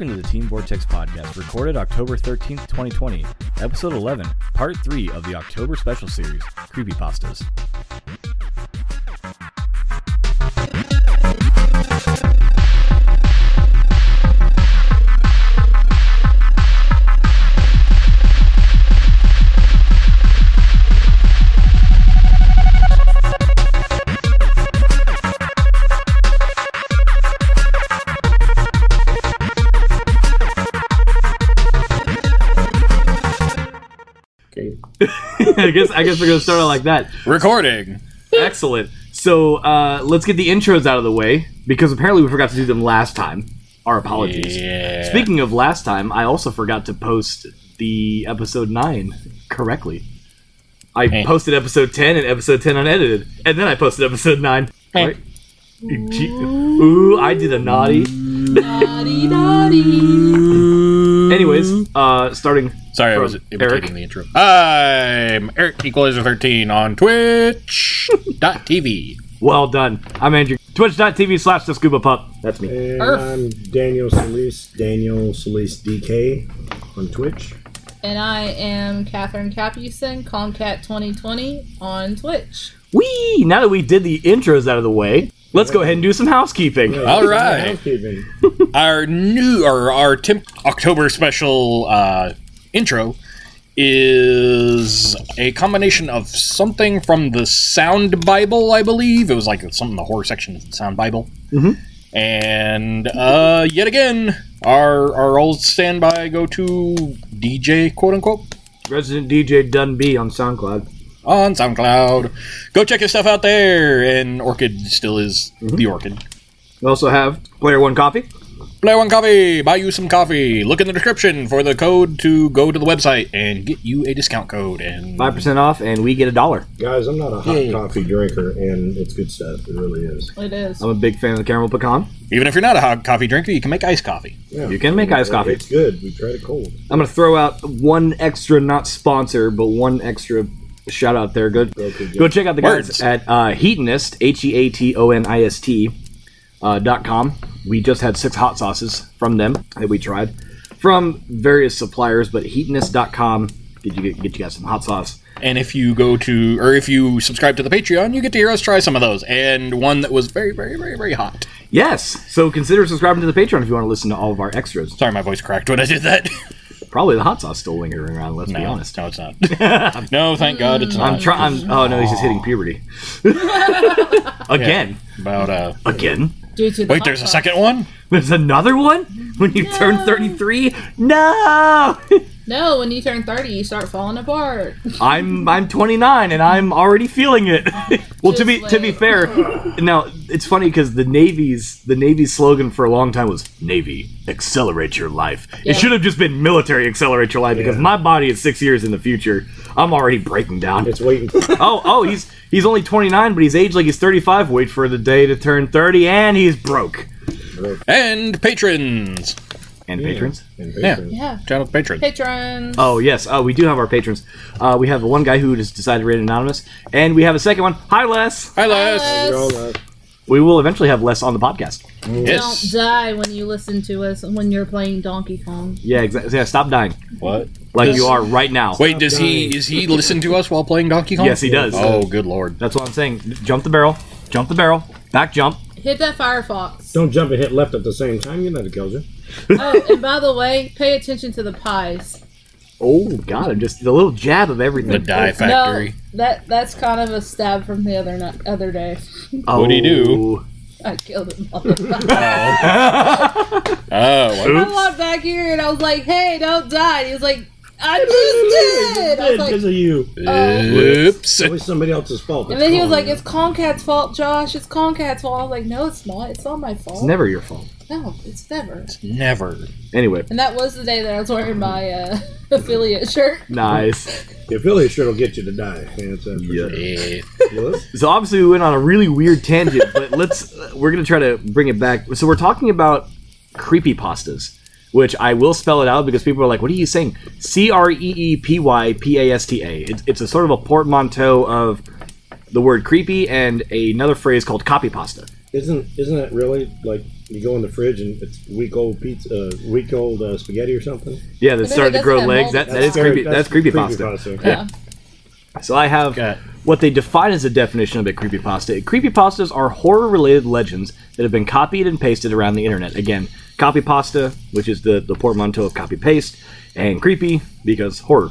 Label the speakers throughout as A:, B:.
A: Welcome to the Team Vortex podcast, recorded October 13th, 2020, episode 11, part 3 of the October special series, Creepypastas.
B: I guess I guess we're gonna start out like that.
C: Recording.
B: Excellent. So uh, let's get the intros out of the way because apparently we forgot to do them last time. Our apologies.
C: Yeah.
B: Speaking of last time, I also forgot to post the episode nine correctly. I
C: Hey.
B: posted episode ten and episode ten unedited, and then I posted episode nine.
C: Hey.
B: Right? Gee- Ooh, I did a naughty.
D: Naughty, naughty.
B: Anyways, uh, starting.
C: Sorry, I was imitating the intro. I'm Eric Equalizer 13 on Twitch.tv.
B: Well done. I'm Andrew. Twitch.tv slash the scuba pup. That's me.
E: And
D: Earth.
E: I'm Daniel Solis, Daniel Solis DK on Twitch.
D: And I am Catherine Capuson, Comcat 2020 on Twitch.
B: Whee! Now that we did the intros out of the way, let's go ahead and do some housekeeping.
E: Yeah,
C: All
E: this is
C: right.
E: housekeeping.
C: Our new, or our Tim October special uh, intro is a combination of something from the Sound Bible, I believe. It was like something in the horror section of the Sound Bible.
B: Mhm.
C: And uh, yet again, our our old standby go to DJ, quote unquote.
B: Resident DJ Dun B on SoundCloud.
C: On SoundCloud. Go check his stuff out there. And Orchid still is mm-hmm. the Orchid.
B: We also have Player One Coffee.
C: Play one coffee, buy you some coffee. Look in the description for the code to go to the website and get you a discount code. And
B: Five percent off, and we get a dollar.
E: Guys, I'm not a hot
C: Yeah.
E: coffee drinker, and it's good stuff. It really is.
D: It is.
B: I'm a big fan of the caramel pecan.
C: even if you're not a hot coffee drinker, you can make iced coffee.
E: Yeah.
B: You can make iced coffee.
E: It's good. We tried it cold.
B: I'm gonna throw out one extra, not sponsor, but one extra shout out there. Good.
E: Okay, good.
B: Go check out the guys
C: Words.
B: at uh, Heatonist, H E A T O N I S T, uh, dot com. We just had six hot sauces from them that we tried from various suppliers, but Heatonist.com get you get you guys some hot sauce.
C: And if you go to, or if you subscribe to the Patreon, you get to hear us try some of those. And one that was very, very, very, very hot.
B: Yes, so consider subscribing to the Patreon if you want to listen to all of our extras.
C: Sorry, my voice cracked when I did that.
B: Probably the hot sauce still lingering around. Let's be honest.
C: no, it's not. no, thank God it's not.
B: I'm trying. Oh no, he's just hitting puberty again.
C: About uh,
B: Again.
D: Due to the
C: wait,
D: hot
C: there's a second one.
B: There's another one when you turn 33. No,
D: No, when you turn 30, you start falling apart.
B: I'm I'm 29 and I'm already feeling it. well, to be
D: Just
B: to be fair, now it's funny because the Navy's the Navy's slogan for a long time was Navy accelerate your life.
D: Yeah.
B: It should have just been military accelerate your life because
E: Yeah.
B: my body is six years in the future. I'm already breaking down.
E: It's waiting.
B: oh, oh, he's he's only 29, but he's aged like he's 35. Wait for the day to turn 30, and he's broke.
C: And patrons.
B: And patrons.
E: And
C: Yeah.
E: patrons.
D: Yeah.
C: Shout out to patrons.
D: Patrons.
B: Oh yes, uh, we do have our patrons. Uh, we have one guy who just decided to remain anonymous, and we have a second one. Hi, Les.
C: Hi, Les.
D: Les.
E: You're.
B: We will eventually have Les on the podcast.
C: Yes.
D: Don't die when you listen to us when you're playing Donkey Kong.
B: Yeah, exactly. Yeah, stop dying
C: What?
B: like
C: Yes.
B: you are right now.
C: Wait, does he is he listen to us while playing Donkey Kong?
B: Yes, he does.
C: Oh, good lord.
B: That's what I'm saying. Jump the barrel. Jump the barrel. Back jump.
D: Hit that Firefox.
E: Don't jump and hit left at the same time. You know it kills you.
D: oh, and by the way, pay attention to the pies.
B: Oh God, I'm just a little jab of everything.
C: The
B: everything.
C: Die Factory.
D: No, that that's kind of a stab from the other ni- other day.
B: oh.
C: What do you do?
D: I killed him.
C: Oh, oh
D: I walked back here and I was like, "Hey, don't die." And he was like, "I just did." I was like,
E: Because of you.
C: oops.
E: It's always somebody else's fault.
D: and then he was like, "It's Concat's fault, Josh. It's Concat's fault." I was like, "No, it's not. It's not my fault.
B: It's never your fault.
D: no, it's never."
C: Never.
B: Anyway,
D: And that was the day that I was wearing my uh, affiliate shirt.
B: nice.
E: the affiliate shirt will get you to die. Yeah, that's for
B: Yeah.
E: sure. Well,
B: So obviously we went on a really weird tangent, but let's uh, we're gonna try to bring it back. So we're talking about creepy pastas, which I will spell it out because people are like, "What are you saying?" C R E E P Y P A S T A. It's it's a sort of a portmanteau of the word creepy and another phrase called copy pasta.
E: Isn't isn't that really like you go in the fridge and it's week old pizza, uh, week old uh, spaghetti or something?
B: Yeah, that
D: Maybe
B: started to grow legs. That, that
D: That's
B: is creepy.
E: very-
B: That's, creepy pasta.
E: creepypasta.
D: Yeah.
B: So I have what they define as a definition of a creepypasta. Creepypastas are horror-related legends that have been copied and pasted around the internet. Again, copypasta, which is the, the portmanteau of copy-paste, and creepy because horror.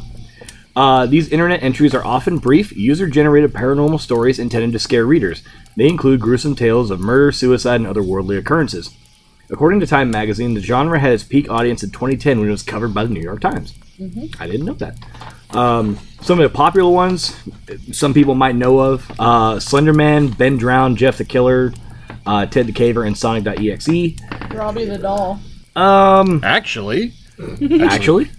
B: Uh, these internet entries are often brief, user-generated paranormal stories intended to scare readers. They include gruesome tales of murder, suicide, and otherworldly occurrences. According to Time magazine, the genre had its peak audience in 2010 when it was covered by the New York Times. I didn't know that. Um, some of the popular ones, some people might know of uh, Slenderman, Ben Drowned, Jeff the Killer, uh, Ted the Caver, and Sonic.exe.
D: Robbie the doll.
B: Um,
C: Actually,
B: actually,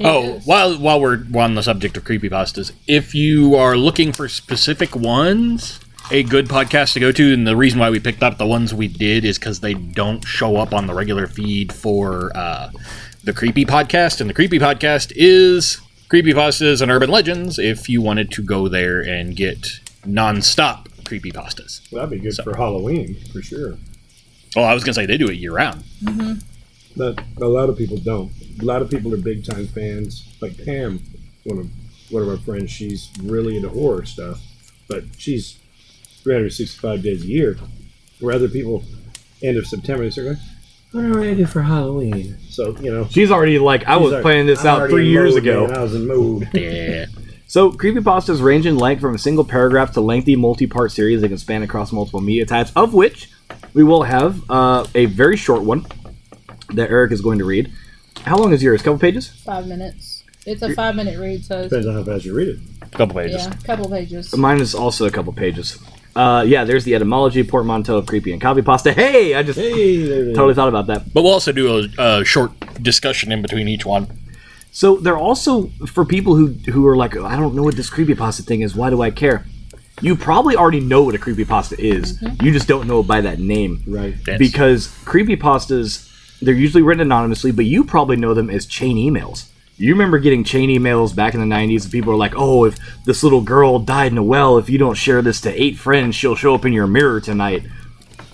C: oh, while while we're on the subject of creepypastas, if you are looking for specific ones, a good podcast to go to, and the reason why we picked up the ones we did is because they don't show up on the regular feed for uh, the creepy podcast, and the creepy podcast is creepypastas and urban legends. If you wanted to go there and get non-stop creepypastas.
E: That'd be good
C: So-
E: for Halloween for sure.
C: Oh, I was gonna say they do it year round. Mm-hmm.
E: But a lot of people don't. A lot of people are big time fans. Like Pam, one of one of our friends, she's really into horror stuff, but she's 365 days a year. Where other people, end of September, they start going, "What am I gonna do for Halloween?" So you know,
B: she's already like, I was
E: like,
B: planning this
E: "I'm
B: out three years
E: mode,
B: ago.
E: man. I was in mood.
C: Yeah.
B: So, creepypastas range in length from a single paragraph to lengthy multi-part series that can span across multiple media types, of which we will have uh, a very short one that Eric is going to read. How long is yours? A couple pages?
D: Five minutes. It's a five minute read, so it's,
E: Depends on how fast you read it.
C: A Couple pages.
D: yeah, couple pages.
B: Mine is also a couple pages. Uh, yeah, there's the etymology, portmanteau of creepy and copy pasta. Hey, I just
E: Hey, there it is.
B: totally thought about that.
C: But we'll also do a, a short discussion in between each one.
B: So they're also for people who who are like, I don't know what this creepy pasta thing is. Why do I care? You probably already know what a creepy pasta is. You just don't know it by that name.
E: Right.
C: Yes.
B: Because creepypastas, they're usually written anonymously, but you probably know them as chain emails. You remember getting chain emails back in the 90s, and people are like, oh, if this little girl died in a well, if you don't share this to eight friends, she'll show up in your mirror tonight.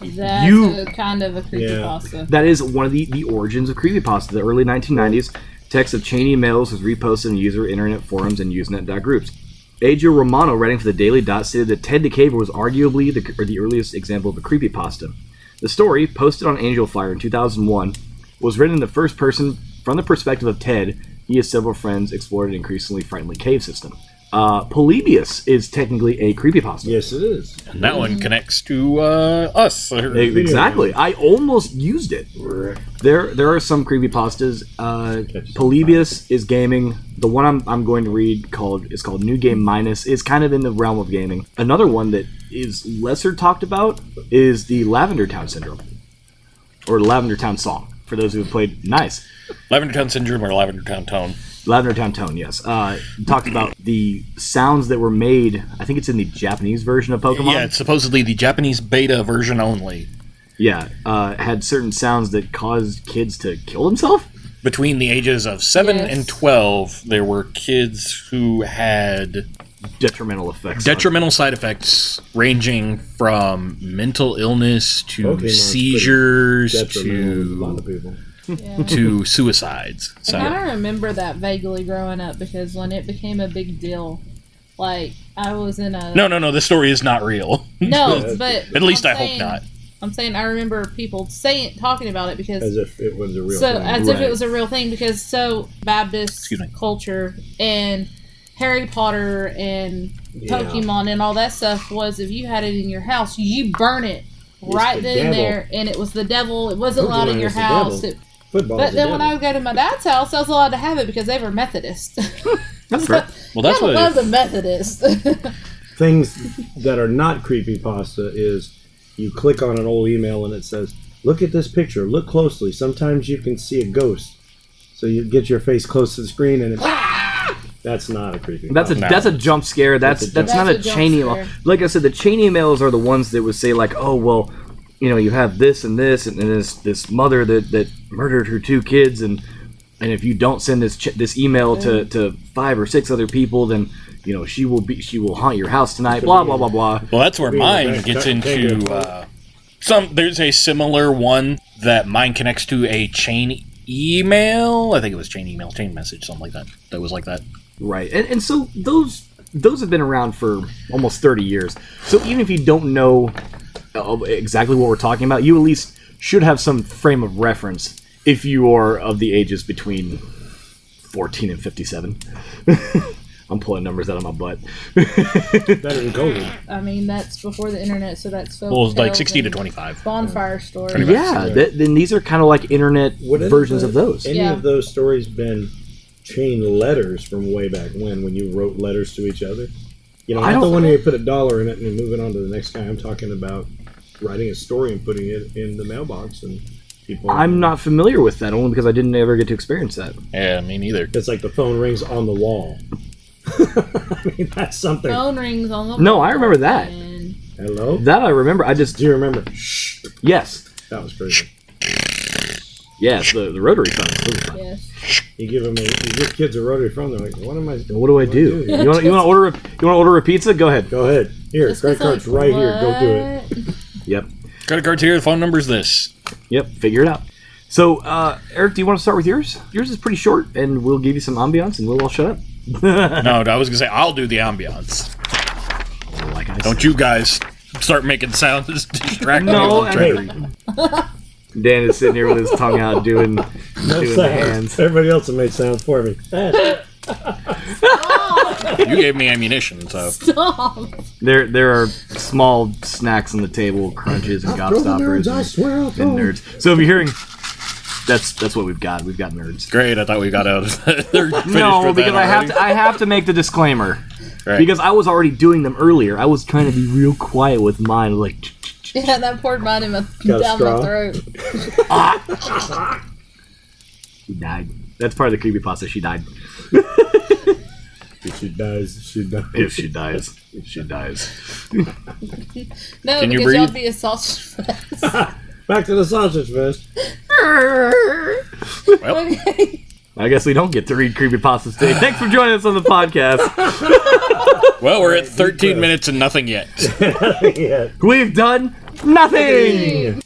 D: That's
B: You-
D: a, kind of a creepypasta.
B: That is one of the, the origins of creepypasta. The early 1990s, text of chain emails was reposted in user internet forums and Usenet groups. Aja Romano, writing for the Daily Dot, stated that Ted the Caver was arguably the, or the earliest example of a creepypasta. The story, posted on Angelfire in 2001, was written in the first person from the perspective of Ted. He and several friends explored an increasingly friendly cave system. Uh, Polybius is technically a creepypasta.
E: Yes, it is.
C: And that one connects to uh, us.
B: Exactly. I almost used it. There, there are some creepypastas. Uh, Polybius is gaming. The one I'm, I'm going to read called is called New Game Minus It's kind of in the realm of gaming. Another one that is lesser talked about is the Lavender Town Syndrome, or Lavender Town Song. For those who have played, nice
C: Lavender Town Syndrome or Lavender Town Tone.
B: Lavender Town Tone. Yes, uh, talked about the sounds that were made. I think it's in the Japanese version of Pokemon.
C: Yeah, it's supposedly the Japanese beta version only.
B: yeah, uh, had certain sounds that caused kids to kill themselves.
C: Between the ages of 7
D: Yes.
C: and 12, there were kids who had
B: Detrimental effects.
C: detrimental side effects ranging from mental illness to
E: Pokemon's
C: seizures
E: to a lot of people.
D: Yeah.
C: to suicides.
D: I kind
C: So,
D: of remember that vaguely growing up because when it became a big deal, like I was in a
C: no, no, no, this story is not real.
D: no, but
C: At least
D: I'm
C: I hope not.
D: I'm saying I remember people saying talking about it because
E: As if it was a real
D: so
E: thing.
D: as if it was a real thing because so Baptist
C: Excuse me.
D: culture and Harry Potter and
E: Yeah.
D: Pokemon and all that stuff was if you had it in your house, you burn it right
E: the
D: then and
E: devil.
D: there, and it was the devil. It wasn't allowed in your house. It-
E: Football
D: but then
E: the
D: when I
E: devil.
D: would go to my dad's house, I was allowed to have it because they were Methodist.
B: That's fair.
C: Well, that's
D: I
C: what
D: love
C: it
D: the Methodist.
E: things that are not creepy pasta is you click on an old email and it says, "Look at this picture. Look closely. Sometimes you can see a ghost." So you get your face close to the screen and it, that's not a creepy.
B: That's a
C: No.
B: that's a jump scare. That's
E: That's a
B: that's,
E: jump
B: not a,
D: That's a jump
B: chain email. Like I said, the chain emails are the ones that would say like, oh well, you know, you have this and this and this this mother that that murdered her two kids and and if you don't send this ch- this email to to five or six other people, then you know she will be she will haunt your house tonight. Blah blah blah blah.
C: Well, that's where mine gets into uh, some there's a similar one that mine connects to a chain email. I think it was chain email, chain message, something like that. That was like that.
B: Right, and, and so those those have been around for almost thirty years. So even if you don't know exactly what we're talking about, you at least should have some frame of reference if you are of the ages between fourteen and fifty-seven. I'm pulling numbers out of my butt.
E: Better than COVID.
D: I mean, that's before the internet, so that's folk
C: Well, it's like
D: tales
C: 60 to 25.
D: Bonfire stories.
B: Yeah, th- then these are kind of like internet
E: Would
B: versions
E: the-
B: of those.
E: Any
D: Yeah.
E: of those stories been chain letters from way back when, when you wrote letters to each other? You know,
B: I
E: not the
B: don't-
E: one where you put a dollar in it and then moving on to the next guy. I'm talking about writing a story and putting it in the mailbox and people.
B: I'm not familiar with that only because I didn't ever get to experience that.
C: Yeah, me neither.
E: It's like the phone rings on the wall. I mean, that's something.
D: Phone rings on the
B: No,
D: wall,
B: I remember that.
D: and-
E: Hello.
B: That I remember. I just
E: Do you remember? Shh.
B: yes,
E: That was crazy.
B: yes, the, the rotary phone. Those are fun.
D: Yes.
E: You give them, a, you give kids a rotary phone. They're like, "What am I?
B: What do I do? You want you want to order a, you want to order a pizza? Go ahead.
E: Go ahead. Here,
D: Just
E: credit
D: 'cause,
E: card's
D: like,
E: right here. Go do it.
D: What?
B: Yep,
C: Credit card's here. The phone number's this.
B: yep. Figure it out. So, uh, Eric, do you want to start with yours? Yours is pretty short, and we'll give you some ambiance, and we'll all shut up.
C: No, I was gonna say I'll do the ambiance.
B: like
C: Don't you guys start making sounds distracting
B: No,
C: me.
E: Hey,
C: from
B: Dan is sitting here with his tongue out, doing
E: no
B: doing the
E: sounds.
B: hands.
E: Everybody else has made sounds for me.
C: to- You gave me ammunition, so
D: Stop.
B: There, there are small snacks on the table, crunches and
E: Throw the
B: gobstoppers
E: nerds, I
B: and,
E: swear I'll throw
B: and
E: 'em.
B: nerds. So if you're hearing, that's that's what we've got. We've got nerds.
C: great. I thought we got out. of They're finished
B: No,
C: with
B: because
C: that
B: I have
C: already.
B: to. I have to make the disclaimer
C: Right.
B: because I was already doing them earlier. I was trying to be real quiet with mine, like.
D: Yeah, that poured mine in my,
E: Got a
D: down
E: straw?
D: my throat. Ah.
B: She died. That's part of the creepypasta. She died.
E: If she dies, she dies.
B: If she dies, if she dies.
D: No,
C: Can you
D: because y'all be a sausage fest.
E: Back to the sausage fest.
C: Well,
D: okay.
B: I guess we don't get to read creepypastas today. Thanks for joining us on the podcast.
C: well, we're at 13 minutes and nothing yet.
E: yeah.
B: We've done nothing.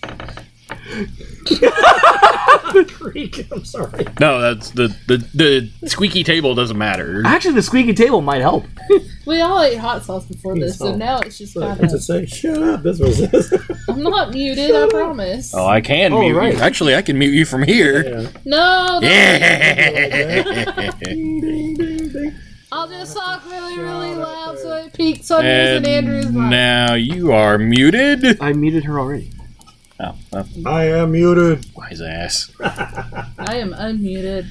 E: Creak. I'm sorry.
C: No, that's the the the squeaky table doesn't matter.
B: Actually, the squeaky table might help.
D: We all ate hot sauce before this, so now it's just kind
E: What's it
D: of.
E: say? Shut up. That's what it says.
D: I'm not muted, I promise.
C: Oh, I can
B: Oh,
C: mute
B: right.
C: you. Actually, I can mute you from here.
E: yeah.
D: No,
C: Yeah.
E: Ding, ding, ding, ding.
D: I'll just talk really, really loud so it peaks on yours and
C: and
D: Andrew's mic.
C: now you are muted.
B: I muted her already.
C: Oh, well,
E: I am muted.
C: wise ass.
D: I am unmuted.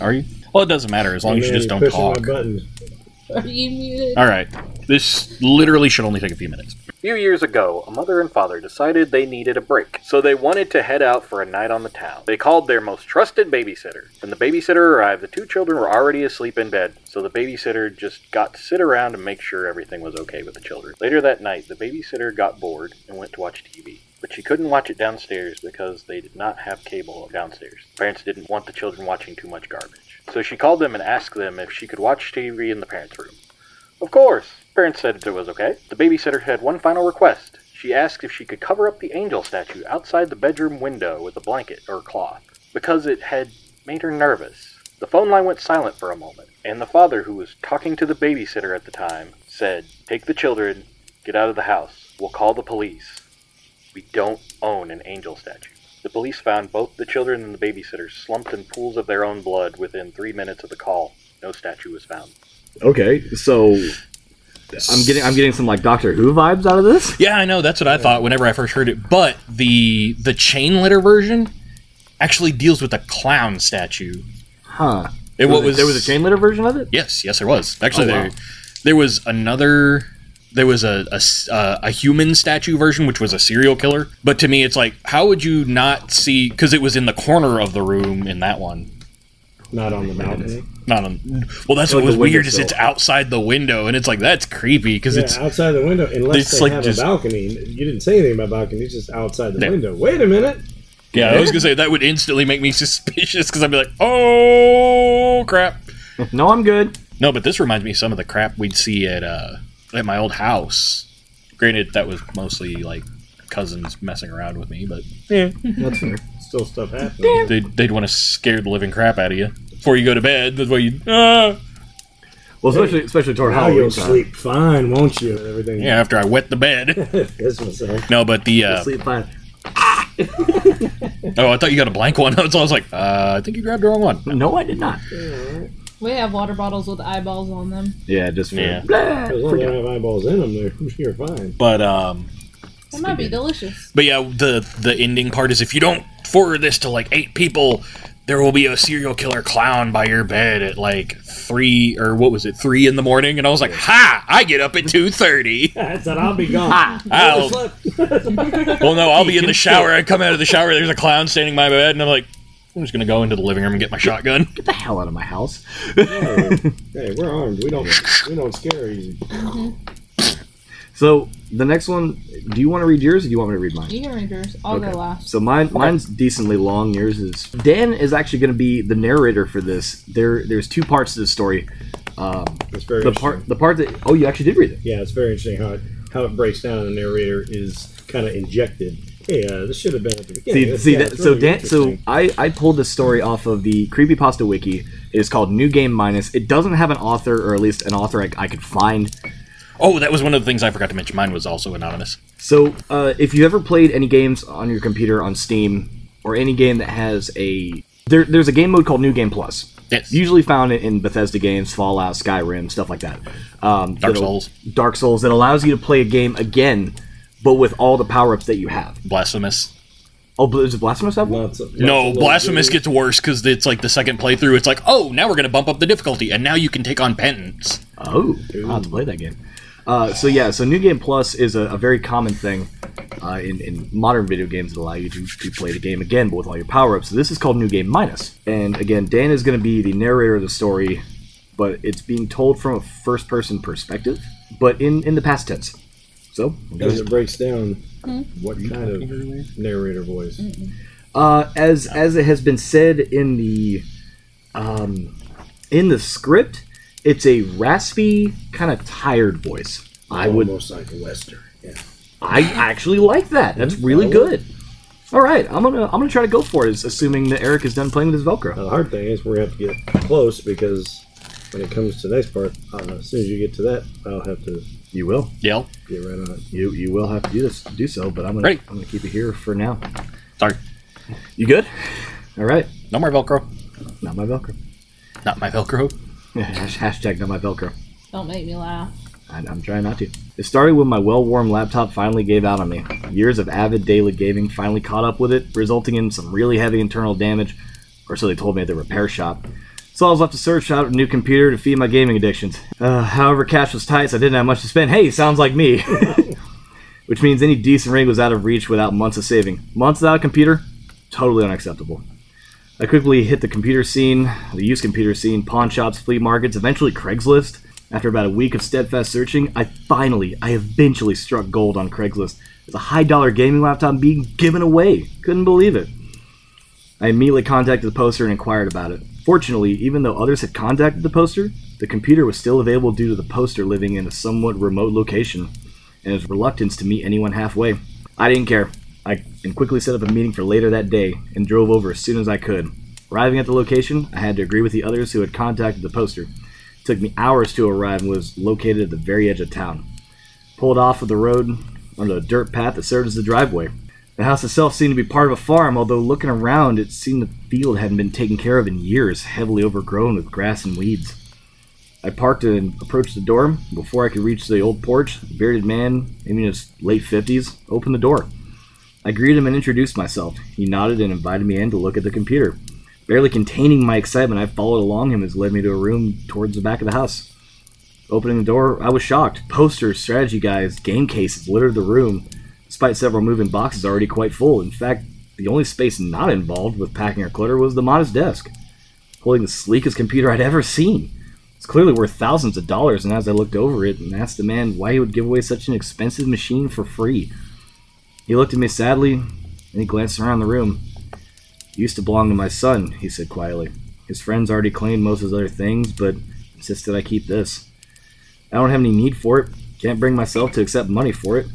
C: Are you? Well, it doesn't matter as long as you just don't talk.
D: Are you muted?
C: All right. This literally should only take a few minutes. A few years ago, a mother and father decided they needed a break, so they wanted to head out for a night on the town. They called their most trusted babysitter. When the babysitter arrived, the two children were already asleep in bed, so the babysitter just got to sit around and make sure everything was okay with the children. Later that night, the babysitter got bored and went to watch TV. But she couldn't watch it downstairs because they did not have cable downstairs. Parents didn't want the children watching too much garbage. So she called them and asked them if she could watch TV in the parents' room. Of course. Parents said it was okay. The babysitter had one final request. She asked if she could cover up the angel statue outside the bedroom window with a blanket or cloth because it had made her nervous. The phone line went silent for a moment, and the father, who was talking to the babysitter at the time, said, Take the children, get out of the house. We'll call the police. We don't own an angel statue. The police found both the children and the babysitter slumped in pools of their own blood within three minutes of the call. No statue was found.
B: Okay, so I'm getting I'm getting some like Doctor Who vibes out of this.
C: Yeah, I know. That's what I thought whenever I first heard it. But the the chain letter version actually deals with a clown statue.
B: Huh?
C: It,
B: Was
C: what was
B: there was a chain letter version of it?
C: Yes, yes, there was. Actually,
B: Oh, wow.
C: there there was another. There was a, a s- uh, a human statue version, which was a serial killer. But to me, it's like, how would you not see? Because it was in the corner of the room in that one.
E: Not on the balcony.
C: Not on. Well, that's
B: Like
C: what was
B: the
C: weird is it's outside the window, and it's like that's creepy because
E: Yeah,
C: it's
E: outside the window. Unless
C: it's
E: they
C: like
E: have
C: just-
E: a balcony. You didn't say anything about balcony. It's just outside the
C: Yeah.
E: window. Wait a minute.
C: yeah. I was gonna say that would instantly make me suspicious because I'd be like, oh crap.
B: No, I'm good.
C: No, but this reminds me of some of the crap we'd see at uh at my old house. Granted, that was mostly like cousins messing around with me, but
B: That's fair.
E: Still stuff happening.
C: they'd, they'd want to scare the living crap out of you before you go to bed. That's why you. Ah.
B: Well, especially especially toward
E: Now
B: Halloween
E: you'll
B: time.
E: sleep fine, won't you? Everything.
C: Yeah, after I wet the bed.
E: Christmas. Huh?
C: No, but the. Uh,
B: Sleep fine.
C: oh, I thought you got a blank one. so I was like, uh, I think you grabbed the wrong one.
B: No, I did not.
D: We have water bottles with eyeballs on them.
B: Yeah, just for,
C: Yeah.
B: Blah,
E: As long as they have eyeballs in them, they're, you're fine.
C: But um,
D: That might be delicious.
C: but yeah, the the ending part is if you don't forward this to like eight people, there will be a serial killer clown by your bed at like three or what was it three in the morning, and I was like, ha! I get up at two thirty.
E: I said I'll be gone.
C: I'll, well, no, I'll be in the shower. I come out of the shower. There's a clown standing by my bed, and I'm like, I'm just gonna go into the living room and get my shotgun.
B: Get the hell out of my house.
E: hey, we're armed. We don't we don't scare easy.
B: So the next one, do you want to read yours or do you want me to read mine?
D: You can read yours. I'll
B: Okay.
D: go last.
B: So mine, mine's decently long. Yours is. Dan is actually going to be the narrator for this. There, there's two parts to the story. Um,
E: It's very
B: the part, the part that oh, you actually did read it.
E: Yeah, it's very interesting how it how it breaks down. and The narrator is kind of injected. Hey, uh, this should have been at the beginning.
B: See,
E: It's-
B: see
E: yeah,
B: that, so
E: really
B: Dan, so. I, I pulled this story off of the creepypasta wiki. It is called New Game Minus. It doesn't have an author, or at least an author I, I could find.
C: Oh, that was one of the things I forgot to mention. Mine was also anonymous.
B: So, uh, if you ever played any games on your computer on Steam, or any game that has a there, there's a game mode called New Game Plus.
C: Yes.
B: Usually found in Bethesda games, Fallout, Skyrim, stuff like that. Um,
C: Dark Souls.
B: Dark Souls that allows you to play a game again, but with all the power ups that you have.
C: Blasphemous.
B: Oh, is it Blasphemous have one?
E: Lots
C: No, blasphemous
E: videos.
C: gets worse because it's like the second playthrough. It's like, oh, now we're gonna bump up the difficulty, and now you can take on penance.
B: Oh, I'll have to play that game. Uh, so yeah, so New Game Plus is a, a very common thing uh, in, in modern video games that allow you to, to play the game again, but with all your power ups. So this is called New Game Minus, and again, Dan is going to be the narrator of the story, but it's being told from a first person perspective, but in in the past tense. So
E: As it breaks down, what kind of narrator voice?
B: Uh, as as it has been said in the um, in the script, it's a raspy, kind of tired voice. I would
E: almost like a western. Yeah.
B: I actually like that. That's really good. All right, I'm gonna I'm gonna try to go for it, assuming that Eric is done playing with his Velcro.
E: Now, the hard thing is we're gonna have to get close because when it comes to the next part, uh, as soon as you get to that, I'll have to
B: You will,
C: Yell.
E: get right on it.
B: you you will have to do this, do so. But I'm gonna
C: Ready.
B: I'm gonna keep it here for now.
C: Sorry,
B: You good? All right,
C: no more Velcro.
B: not my Velcro.
C: Not my Velcro.
B: Hashtag not my Velcro.
D: Don't make me laugh.
B: I, I'm trying not to. It started when my well-worn laptop finally gave out on me. Years of avid daily gaming finally caught up with it, resulting in some really heavy internal damage, or so they told me at the repair shop. So I was left to search out a new computer to feed my gaming addictions. Uh, however, cash was tight, so I didn't have much to spend. Hey, sounds like me. Which means any decent rig was out of reach without months of saving. Months without a computer? Totally unacceptable. I quickly hit the computer scene, the used computer scene, pawn shops, flea markets, eventually Craigslist. After about a week of steadfast searching, I finally, I eventually struck gold on Craigslist. It's a high dollar gaming laptop being given away. Couldn't believe it. I immediately contacted the poster and inquired about it. Fortunately, even though others had contacted the poster, the computer was still available due to the poster living in a somewhat remote location and his reluctance to meet anyone halfway. I didn't care. I and quickly set up a meeting for later that day and drove over as soon as I could. Arriving at the location, I had to agree with the others who had contacted the poster. It took me hours to arrive and was located at the very edge of town. Pulled off of the road onto a dirt path that served as the driveway. The house itself seemed to be part of a farm, although looking around, it seemed the field hadn't been taken care of in years, heavily overgrown with grass and weeds. I parked and approached the door. Before I could reach the old porch, the bearded man, in his late 50s, opened the door. I greeted him and introduced myself. He nodded and invited me in to look at the computer. Barely containing my excitement, I followed along him as led me to a room towards the back of the house. Opening the door, I was shocked. Posters, strategy guides, game cases littered the room, despite several moving boxes already quite full. In fact, the only space not involved with packing or clutter was the modest desk, holding the sleekest computer I'd ever seen. It's clearly worth thousands of dollars, and as I looked over it and asked the man why he would give away such an expensive machine for free, he looked at me sadly and he glanced around the room. It used to belong to my son, he said quietly. His friends already claimed most of his other things, but insisted I keep this. I don't have any need for it. Can't bring myself to accept money for it.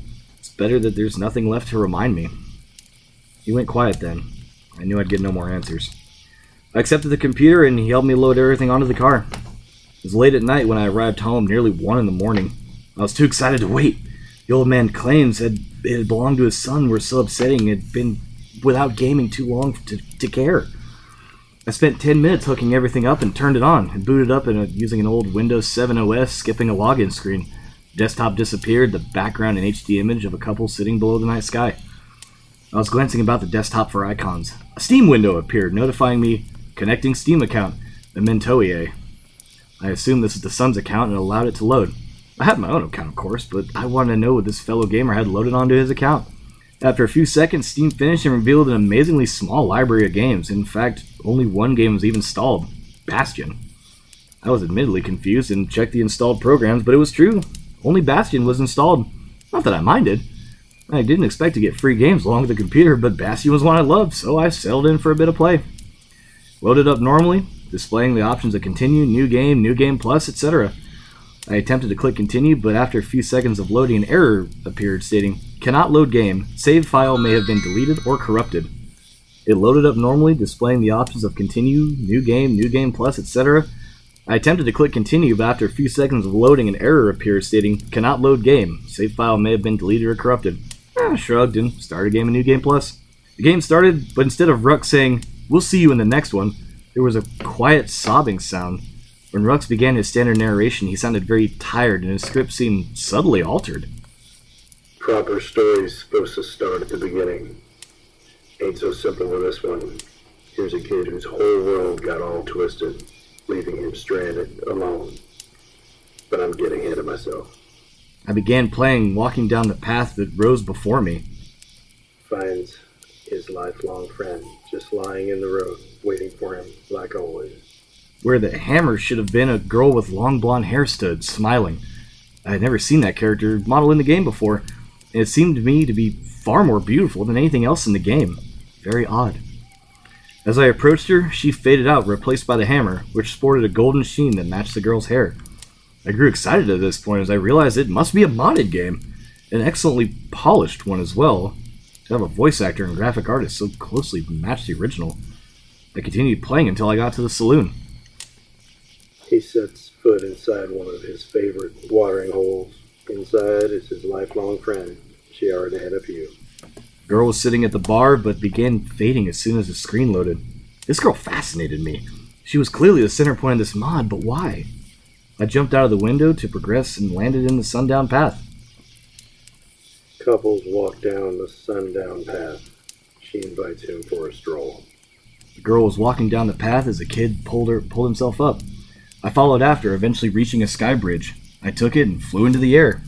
B: Better that there's nothing left to remind me. He went quiet then. I knew I'd get no more answers. I accepted the computer and he helped me load everything onto the car. It was late at night when I arrived home, nearly 1 in the morning. I was too excited to wait. The old man claims that it had belonged to his son were so upsetting it had been without gaming too long to, to care. I spent 10 minutes hooking everything up and turned it on and booted up in a, using an old Windows 7 OS, skipping a login screen. Desktop disappeared, the background and HD image of a couple sitting below the night sky. I was glancing about the desktop for icons. A Steam window appeared, notifying me connecting Steam account, the Mementoie. I assumed this was the son's account and allowed it to load. I had my own account, of course, but I wanted to know what this fellow gamer had loaded onto his account. After a few seconds, Steam finished and revealed an amazingly small library of games. In fact, only one game was even installed Bastion. I was admittedly confused and checked the installed programs, but it was true. Only Bastion was installed. Not that I minded. I didn't expect to get free games along with the computer, but Bastion was one I loved, so I settled in for a bit of play. Loaded up normally, displaying the options of continue, new game, new game plus, etc. I attempted to click continue, but after a few seconds of loading, an error appeared stating, cannot load game, save file may have been deleted or corrupted. It loaded up normally, displaying the options of continue, new game, new game plus, etc. I attempted to click continue, but after a few seconds of loading, an error appeared stating, cannot load game, save file may have been deleted or corrupted. I shrugged and started game a new game plus. The game started, but instead of Rucks saying, we'll see you in the next one, there was a quiet sobbing sound. When Rucks began his standard narration, he sounded very tired and his script seemed subtly altered.
E: Proper story's supposed to start at the beginning. Ain't so simple with this one. Here's a kid whose whole world got all twisted, leaving him stranded, alone. But I'm getting ahead of myself.
B: I began playing, walking down the path that rose before me.
E: Finds his lifelong friend just lying in the road, waiting for him, like always.
B: Where the hammer should have been a girl with long blonde hair stood, smiling. I had never seen that character model in the game before, and it seemed to me to be far more beautiful than anything else in the game. Very odd. As I approached her, she faded out, replaced by the hammer, which sported a golden sheen that matched the girl's hair. I grew excited at this point as I realized it must be a modded game, an excellently polished one as well, to have a voice actor and graphic artist so closely match the original. I continued playing until I got to the saloon.
E: He sets foot inside one of his favorite watering holes. Inside is his lifelong friend. She already had a few.
B: The girl was sitting at the bar, but began fading as soon as the screen loaded. This girl fascinated me. She was clearly the center point of this mod, but why? I jumped out of the window to progress and landed in the sundown path.
E: Couples walk down the sundown path. She invites him for a stroll.
B: The girl was walking down the path as a kid pulled her pulled himself up. I followed after, eventually reaching a sky bridge. I took it and flew into the air.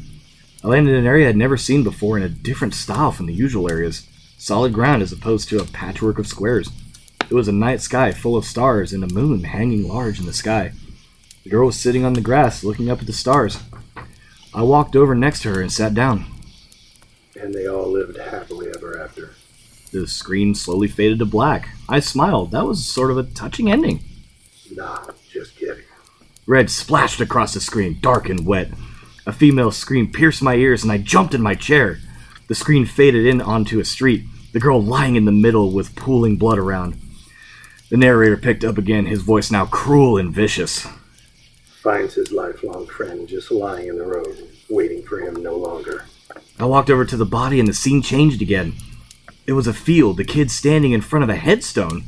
B: I landed in an area I'd never seen before in a different style from the usual areas. Solid ground as opposed to a patchwork of squares. It was a night sky full of stars and a moon hanging large in the sky. The girl was sitting on the grass looking up at the stars. I walked over next to her and sat down.
E: And they all lived happily ever after.
B: The screen slowly faded to black. I smiled. That was sort of a touching ending.
E: Nah, just kidding.
B: Red splashed across the screen, dark and wet. A female scream pierced my ears, and I jumped in my chair. The screen faded in onto a street, the girl lying in the middle with pooling blood around. The narrator picked up again, his voice now cruel and vicious.
E: Finds his lifelong friend just lying in the road, waiting for him no longer.
B: I walked over to the body, and the scene changed again. It was a field, the kid standing in front of a headstone.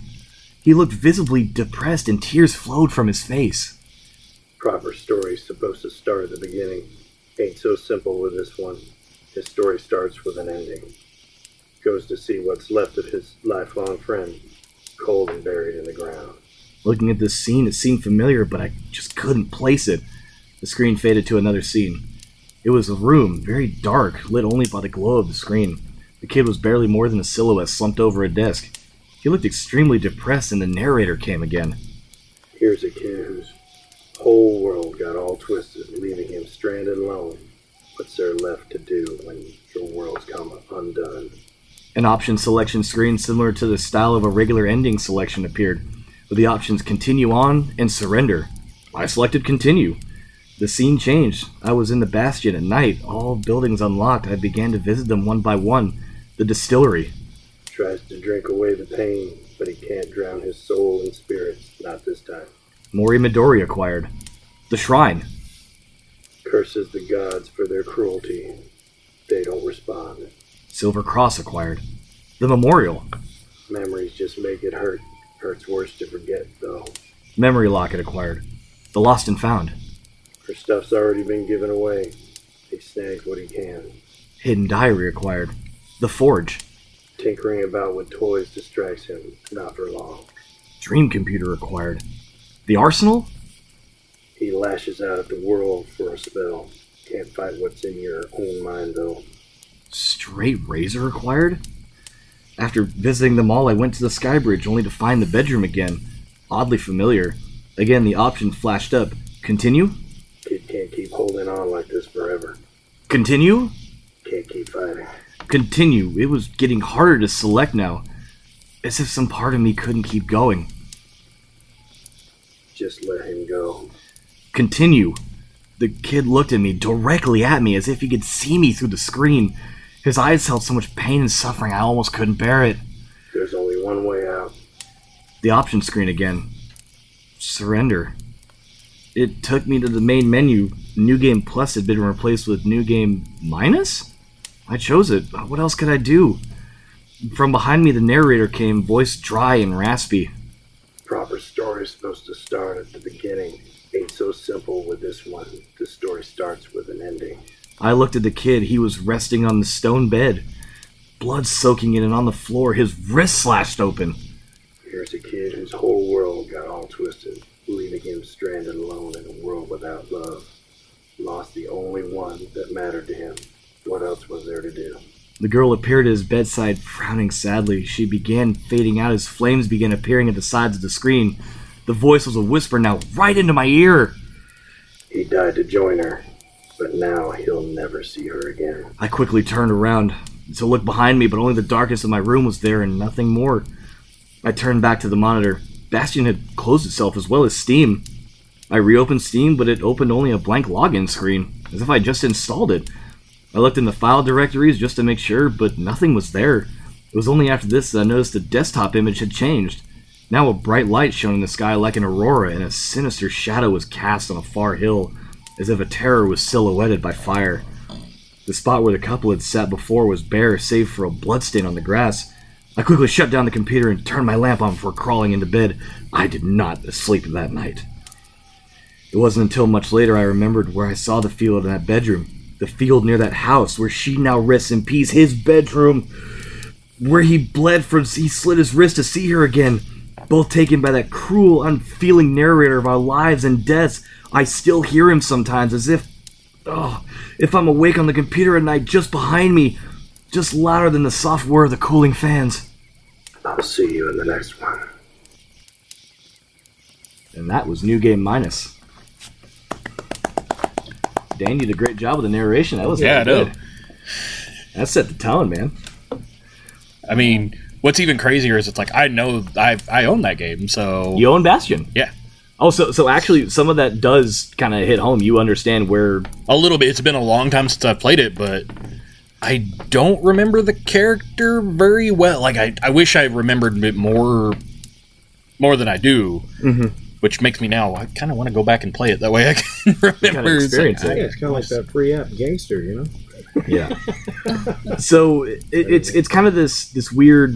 B: He looked visibly depressed, and tears flowed from his face.
E: Proper story's supposed to start at the beginning. Ain't so simple with this one. His story starts with an ending. Goes to see what's left of his lifelong friend, cold and buried in the ground.
B: Looking at this scene, it seemed familiar, but I just couldn't place it. The screen faded to another scene. It was a room, very dark, lit only by the glow of the screen. The kid was barely more than a silhouette slumped over a desk. He looked extremely depressed, and the narrator came again.
E: Here's a kid whose whole world got all twisted, leaving him stranded alone. What's there left to do when your world's come undone?
B: An option selection screen similar to the style of a regular ending selection appeared, with the options continue on and surrender. I selected continue. The scene changed. I was in the bastion at night, all buildings unlocked. I began to visit them one by one. The distillery,
E: Tries to drink away the pain, but he can't drown his soul and spirits. Not this time.
B: Mori Midori acquired. The shrine,
E: Curses the gods for their cruelty. They don't respond.
B: Silver Cross acquired. The memorial,
E: Memories just make it hurt. Hurts worse to forget, though.
B: Memory Locket acquired. The lost and found,
E: Her stuff's already been given away. He snags what he can.
B: Hidden Diary acquired. The forge,
E: Tinkering about with toys distracts him. Not for long.
B: Dream Computer acquired. The arsenal,
E: He lashes out at the world for a spell. Can't fight what's in your own mind, though.
B: Straight Razor acquired? After visiting them all, I went to the Sky Bridge only to find the bedroom again. Oddly familiar. Again, the option flashed up. Continue?
E: Kid can't keep holding on like this forever.
B: Continue?
E: Can't keep fighting.
B: Continue. It was getting harder to select now. As if some part of me couldn't keep going.
E: Just let him go.
B: Continue. The kid looked at me, directly at me, as if he could see me through the screen. His eyes held so much pain and suffering I almost couldn't bear it.
E: There's only one way out.
B: The option screen again. Surrender. It took me to the main menu. New Game Plus had been replaced with New Game Minus? I chose it. What else could I do? From behind me, the narrator came, voice dry and raspy.
E: Proper story's supposed to start at the beginning. Ain't so simple with this one. The story starts with an ending.
B: I looked at the kid. He was resting on the stone bed, blood soaking in and on the floor, his wrist slashed open.
E: Here's a kid whose whole world got all twisted, leaving him stranded alone in a world without love. Lost the only one that mattered to him. What else was there to do?
B: The girl appeared at his bedside, frowning sadly. She began fading out as flames began appearing at the sides of the screen. The voice was a whisper now, right into my ear.
E: He died to join her, but now he'll never see her again.
B: I quickly turned around to look behind me, but only the darkness of my room was there and nothing more. I turned back to the monitor. Bastion had closed itself as well as Steam. I reopened Steam, but it opened only a blank login screen, as if I just installed it. I looked in the file directories just to make sure, but nothing was there. It was only after this that I noticed the desktop image had changed. Now a bright light shone in the sky like an aurora, and a sinister shadow was cast on a far hill, as if a terror was silhouetted by fire. The spot where the couple had sat before was bare, save for a bloodstain on the grass. I quickly shut down the computer and turned my lamp on before crawling into bed. I did not sleep that night. It wasn't until much later I remembered where I saw the field in that bedroom. The field near that house where she now rests in peace. His bedroom where he bled from he slit his wrist to see her again. Both taken by that cruel, unfeeling narrator of our lives and deaths. I still hear him sometimes as if oh, if I'm awake on the computer at night just behind me, just louder than the soft whir of the cooling fans.
E: I'll see you in the next one.
B: And that was New Game Minus. Dan, did a great job with the narration. That was
C: Yeah, I know.
B: good. That set the tone, man.
C: I mean, what's even crazier is it's like I know I I own that game, so
B: You own Bastion.
C: yeah,
B: Oh, so so actually, some of that does kind of hit home. You understand where
C: a little bit. It's been a long time since I've played it, but I don't remember the character very well. Like I, I wish I remembered it more, more than I do.
B: Mhm.
C: Which makes me now I kind of want to go back and play it. That way I can remember. It's
B: experience
C: like,
B: it.
F: Yeah, it's kind of like that free app gangster, you know.
B: yeah. so it, it's it's kind of this this weird.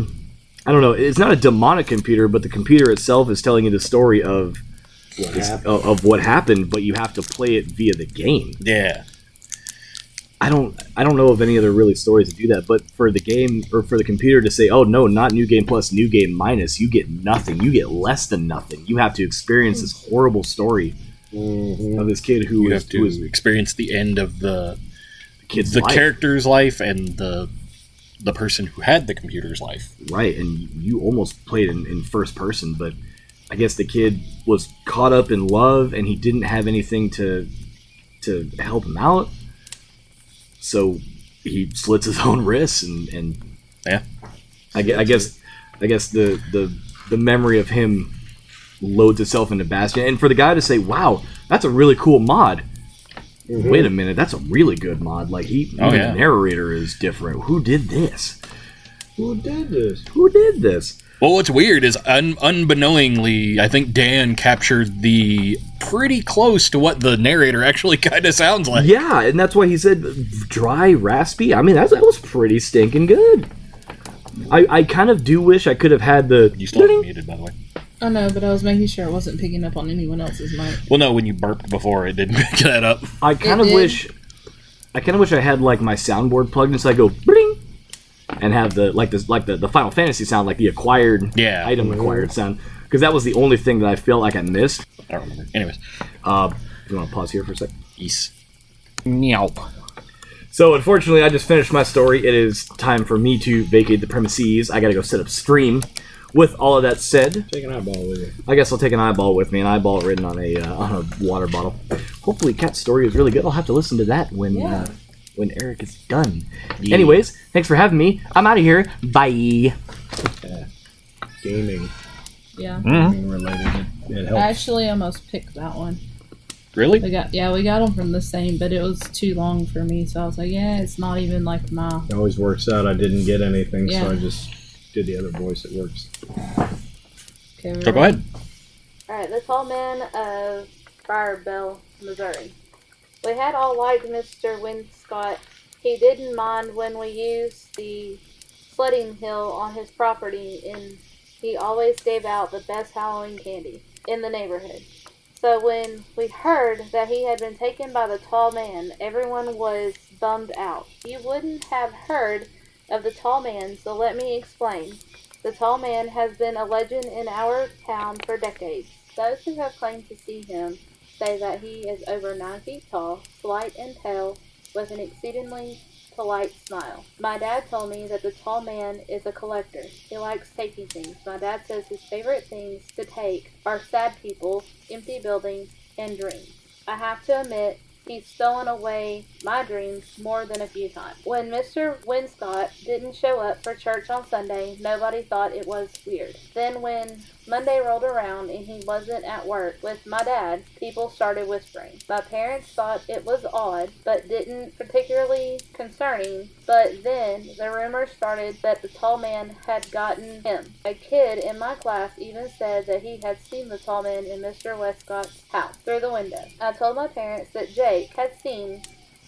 B: I don't know. It's not a demonic computer, but the computer itself is telling you the story of
F: What
B: this- of, of what happened, but you have to play it via the game.
C: yeah,
B: I don't I don't know of any other really stories that do that, but for the game or for the computer to say, "Oh no, not new game plus, new game minus," you get nothing. You get less than nothing. You have to experience this horrible story
F: Mhm.
B: of this kid who
C: you
B: was
C: have
B: who was
C: to experience the end of the
B: the kid's
C: the
B: life.
C: character's life and the the person who had the computer's life.
B: right, and you almost played in, in first person, but I guess the kid was caught up in love and he didn't have anything to to help him out, so he slits his own wrists and and
C: Yeah.
B: I, gue- I guess I guess the the the memory of him loads itself into Bastion, and for the guy to say, "Wow, that's a really cool mod," mm-hmm. Wait a minute, that's a really good mod. Like he,
C: Oh, yeah.
B: the narrator is different. Who did this?
E: Who did this?
B: Who did this?
C: Well, what's weird is un- unbeknowingly, I think Dan captured the pretty close to what the narrator actually kind of sounds like.
B: Yeah, and that's why he said dry, raspy. I mean, that's, that was pretty stinking good. I, I kind of do wish I could have had the.
C: You still have muted, by the way.
D: I know, but I was making sure it wasn't picking up on anyone else's mic.
C: Well, no, when you burped before, it didn't pick that up.
B: I kind
D: It
B: of
D: did.
B: wish. I kind of wish I had like my soundboard plugged in so I go bling, and have the like this like the, the Final Fantasy sound, like the acquired
C: Yeah.
B: item acquired sound, because that was the only thing that I feel like I missed.
C: I don't remember. Anyways,
B: Uh, you want to pause here for a sec?
C: yes. Meow.
B: So unfortunately, I just finished my story. It is time for me to vacate the premises. I gotta go set up stream. With all of that said,
E: Take an eyeball with you.
B: I guess I'll take an eyeball with me, an eyeball written on a uh, on a water bottle. Hopefully, Cat's story is really good. I'll have to listen to that when
D: Yeah.
B: uh, when Eric is done. Anyways, thanks for having me. I'm out of here. Bye.
E: Gaming,
D: Yeah. Mm-hmm.
E: gaming related. It, it
D: I
E: helps.
D: actually almost picked that one.
C: Really?
D: We got yeah, we got them from the same, but it was too long for me, so I was like, yeah, it's not even like my
E: It always works out. I didn't get anything,
D: Yeah.
E: so I just did the other voice. It works.
D: okay,
C: So go ahead.
G: Alright, the tall man uh, of Friar Bell, Missouri. We had all liked Mr. Winscott. He didn't mind when we used the sledding hill on his property, and he always gave out the best Halloween candy in the neighborhood. So when we heard that he had been taken by the tall man, everyone was bummed out. You wouldn't have heard of the tall man, so let me explain. The tall man has been a legend in our town for decades. Those who have claimed to see him say that he is over nine feet tall, slight and pale, with an exceedingly polite smile. My dad told me that the tall man is a collector. He likes taking things. My dad says his favorite things to take are sad people, empty buildings, and dreams. I have to admit, he's stolen away my dreams more than a few times. When Mr. Winscott didn't show up for church on Sunday, nobody thought it was weird. Then when Monday rolled around and he wasn't at work with my dad, people started whispering. My parents thought it was odd, but didn't particularly concerning. But then the rumors started that the tall man had gotten him. A kid in my class even said that he had seen the tall man in Mr. Westcott's house through the window. I told my parents that Had seen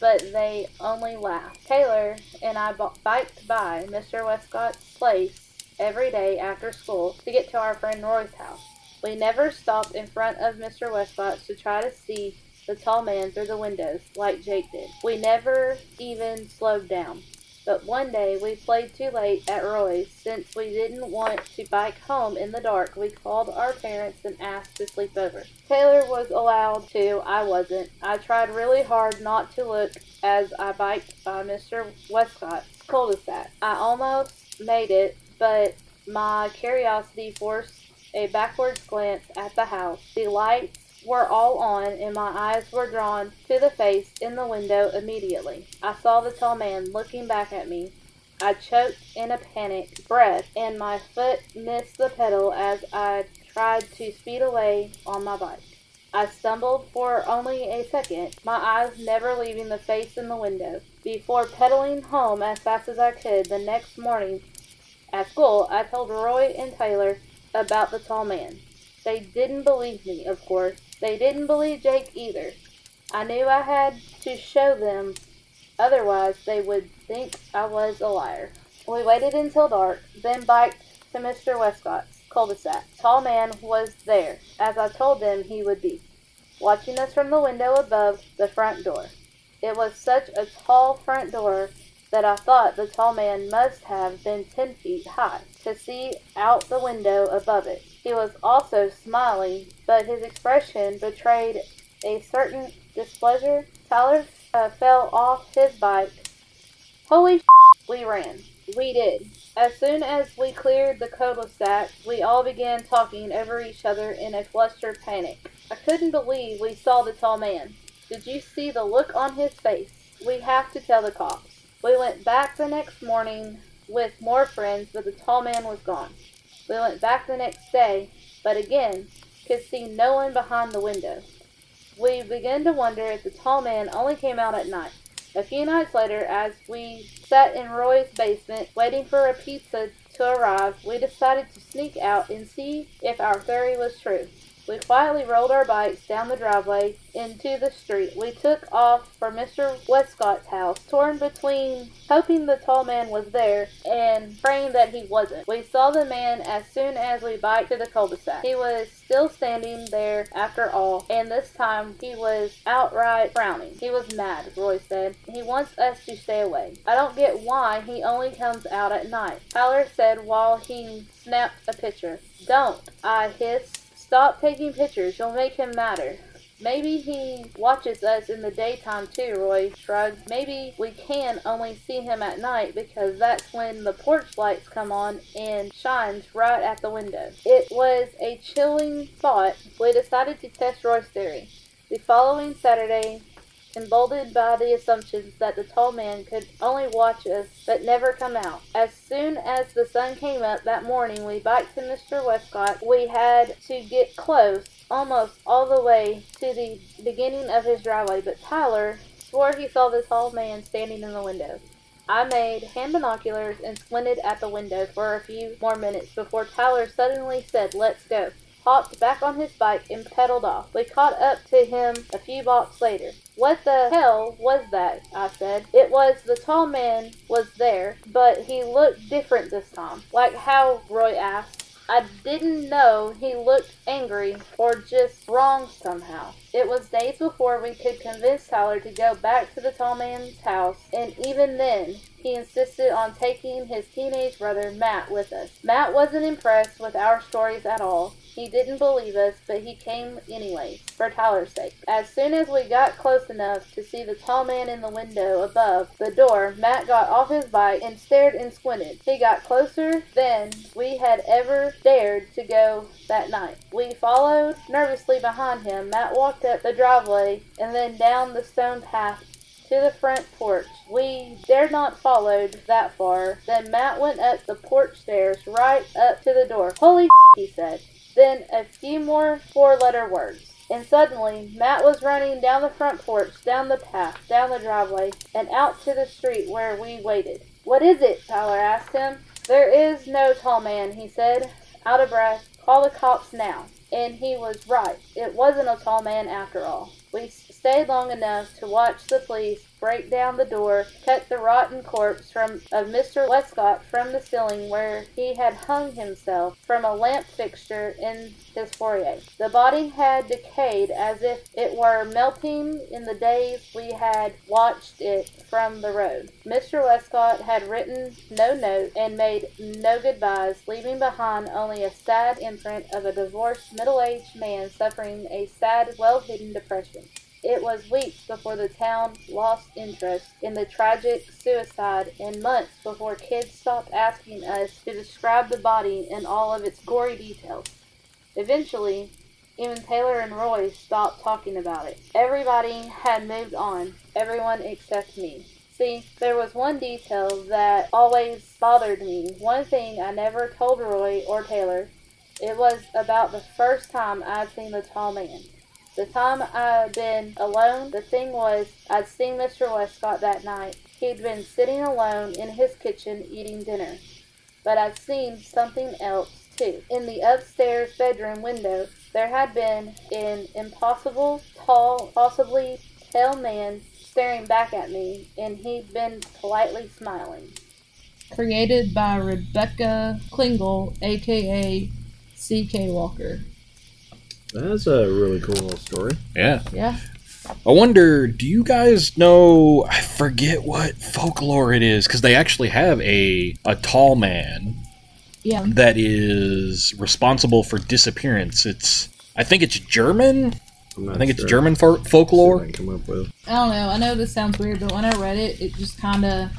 G: but they only laughed. Taylor and I biked by Mr. Westcott's place every day after school to get to our friend Roy's house. We never stopped in front of Mr. Westcott's to try to see the tall man through the windows like Jake did. We never even slowed down. But one day we played too late at Roy's. Since we didn't want to bike home in the dark, we called our parents and asked to sleep over. Taylor was allowed to, I wasn't. I tried really hard not to look as I biked by Mr. Westcott's cul-de-sac. I almost made it, but my curiosity forced a backwards glance at the house. The lights were all on, and my eyes were drawn to the face in the window immediately. I saw the tall man looking back at me. I choked in a panicked breath, and my foot missed the pedal as I tried to speed away on my bike. I stumbled for only a second, my eyes never leaving the face in the window. Before pedaling home as fast as I could the next morning at school, I told Roy and Taylor about the tall man. They didn't believe me, of course. They didn't believe Jake either. I knew I had to show them, otherwise, they would think I was a liar. We waited until dark, then biked to Mr. Westcott's cul-de-sac. Tall man was there, as I told them he would be, watching us from the window above the front door. It was such a tall front door that I thought the tall man must have been ten feet high to see out the window above it. He was also smiling, but his expression betrayed a certain displeasure. Tyler uh, fell off his bike. Holy we ran. We did. As soon as we cleared the cul-de-sac, we all began talking over each other in a flustered panic. I couldn't believe we saw the tall man. Did you see the look on his face? We have to tell the cops. We went back the next morning with more friends, but the tall man was gone. We went back the next day, but again could see no one behind the window. We began to wonder if the tall man only came out at night. A few nights later, as we sat in Roy's basement waiting for a pizza to arrive, we decided to sneak out and see if our theory was true. We quietly rolled our bikes down the driveway into the street. We took off for Mr. Westcott's house, torn between hoping the tall man was there and praying that he wasn't. We saw the man as soon as we biked to the cul-de-sac. He was still standing there after all, and this time he was outright frowning. He was mad, Roy said. He wants us to stay away. I don't get why he only comes out at night. Tyler said while he snapped a picture. Don't, I hissed. Stop taking pictures. You'll make him madder. Maybe he watches us in the daytime too, Roy shrugged. Maybe we can only see him at night because that's when the porch lights come on and shines right at the window. It was a chilling thought. We decided to test Roy's theory. The following Saturday, emboldened by the assumptions that the tall man could only watch us but never come out. As soon as the sun came up that morning, we biked to Mr. Westcott. We had to get close, almost all the way to the beginning of his driveway, but Tyler swore he saw the tall man standing in the window. I made hand binoculars and squinted at the window for a few more minutes before Tyler suddenly said, Let's go hopped back on his bike and pedaled off. We caught up to him a few blocks later. What the hell was that? I said. It was the tall man was there, but he looked different this time. Like how? Roy asked. I didn't know he looked angry or just wrong somehow. It was days before we could convince Tyler to go back to the tall man's house, and even then, he insisted on taking his teenage brother Matt with us. Matt wasn't impressed with our stories at all. He didn't believe us, but he came anyway, for Tyler's sake. As soon as we got close enough to see the tall man in the window above the door, Matt got off his bike and stared and squinted. He got closer than we had ever dared to go that night. We followed nervously behind him. Matt walked up the driveway and then down the stone path to the front porch. We dared not follow that far. Then Matt went up the porch stairs right up to the door. Holy he said. Then a few more four letter words. And suddenly, Matt was running down the front porch, down the path, down the driveway, and out to the street where we waited. What is it? Tyler asked him. There is no tall man, he said, out of breath. Call the cops now. And he was right. It wasn't a tall man after all. We stayed long enough to watch the police break down the door, cut the rotten corpse from of Mr. Westcott from the ceiling where he had hung himself from a lamp fixture in his foyer. The body had decayed as if it were melting in the days we had watched it from the road. Mr. Westcott had written no note and made no goodbyes, leaving behind only a sad imprint of a divorced middle-aged man suffering a sad, well-hidden depression. It was weeks before the town lost interest in the tragic suicide and months before kids stopped asking us to describe the body in all of its gory details. Eventually, even Taylor and Roy stopped talking about it. Everybody had moved on, everyone except me. See, there was one detail that always bothered me, one thing I never told Roy or Taylor. It was about the first time I'd seen the tall man. The time I'd been alone, the thing was, I'd seen Mr. Westcott that night. He'd been sitting alone in his kitchen eating dinner. But I'd seen something else, too. In the upstairs bedroom window, there had been an impossible, tall, possibly pale man staring back at me, and he'd been politely smiling.
D: Created by Rebecca Klingel, aka C.K. Walker.
E: That's a really cool little story.
C: Yeah.
D: Yeah.
C: I wonder, do you guys know? I forget what folklore it is because they actually have a a tall man
D: Yeah.
C: that is responsible for disappearance. It's I think it's German.
E: I'm not
C: I think it's. German fo- folklore.
E: I come up with.
D: I don't know. I know this sounds weird, but when I read it, it just kind of,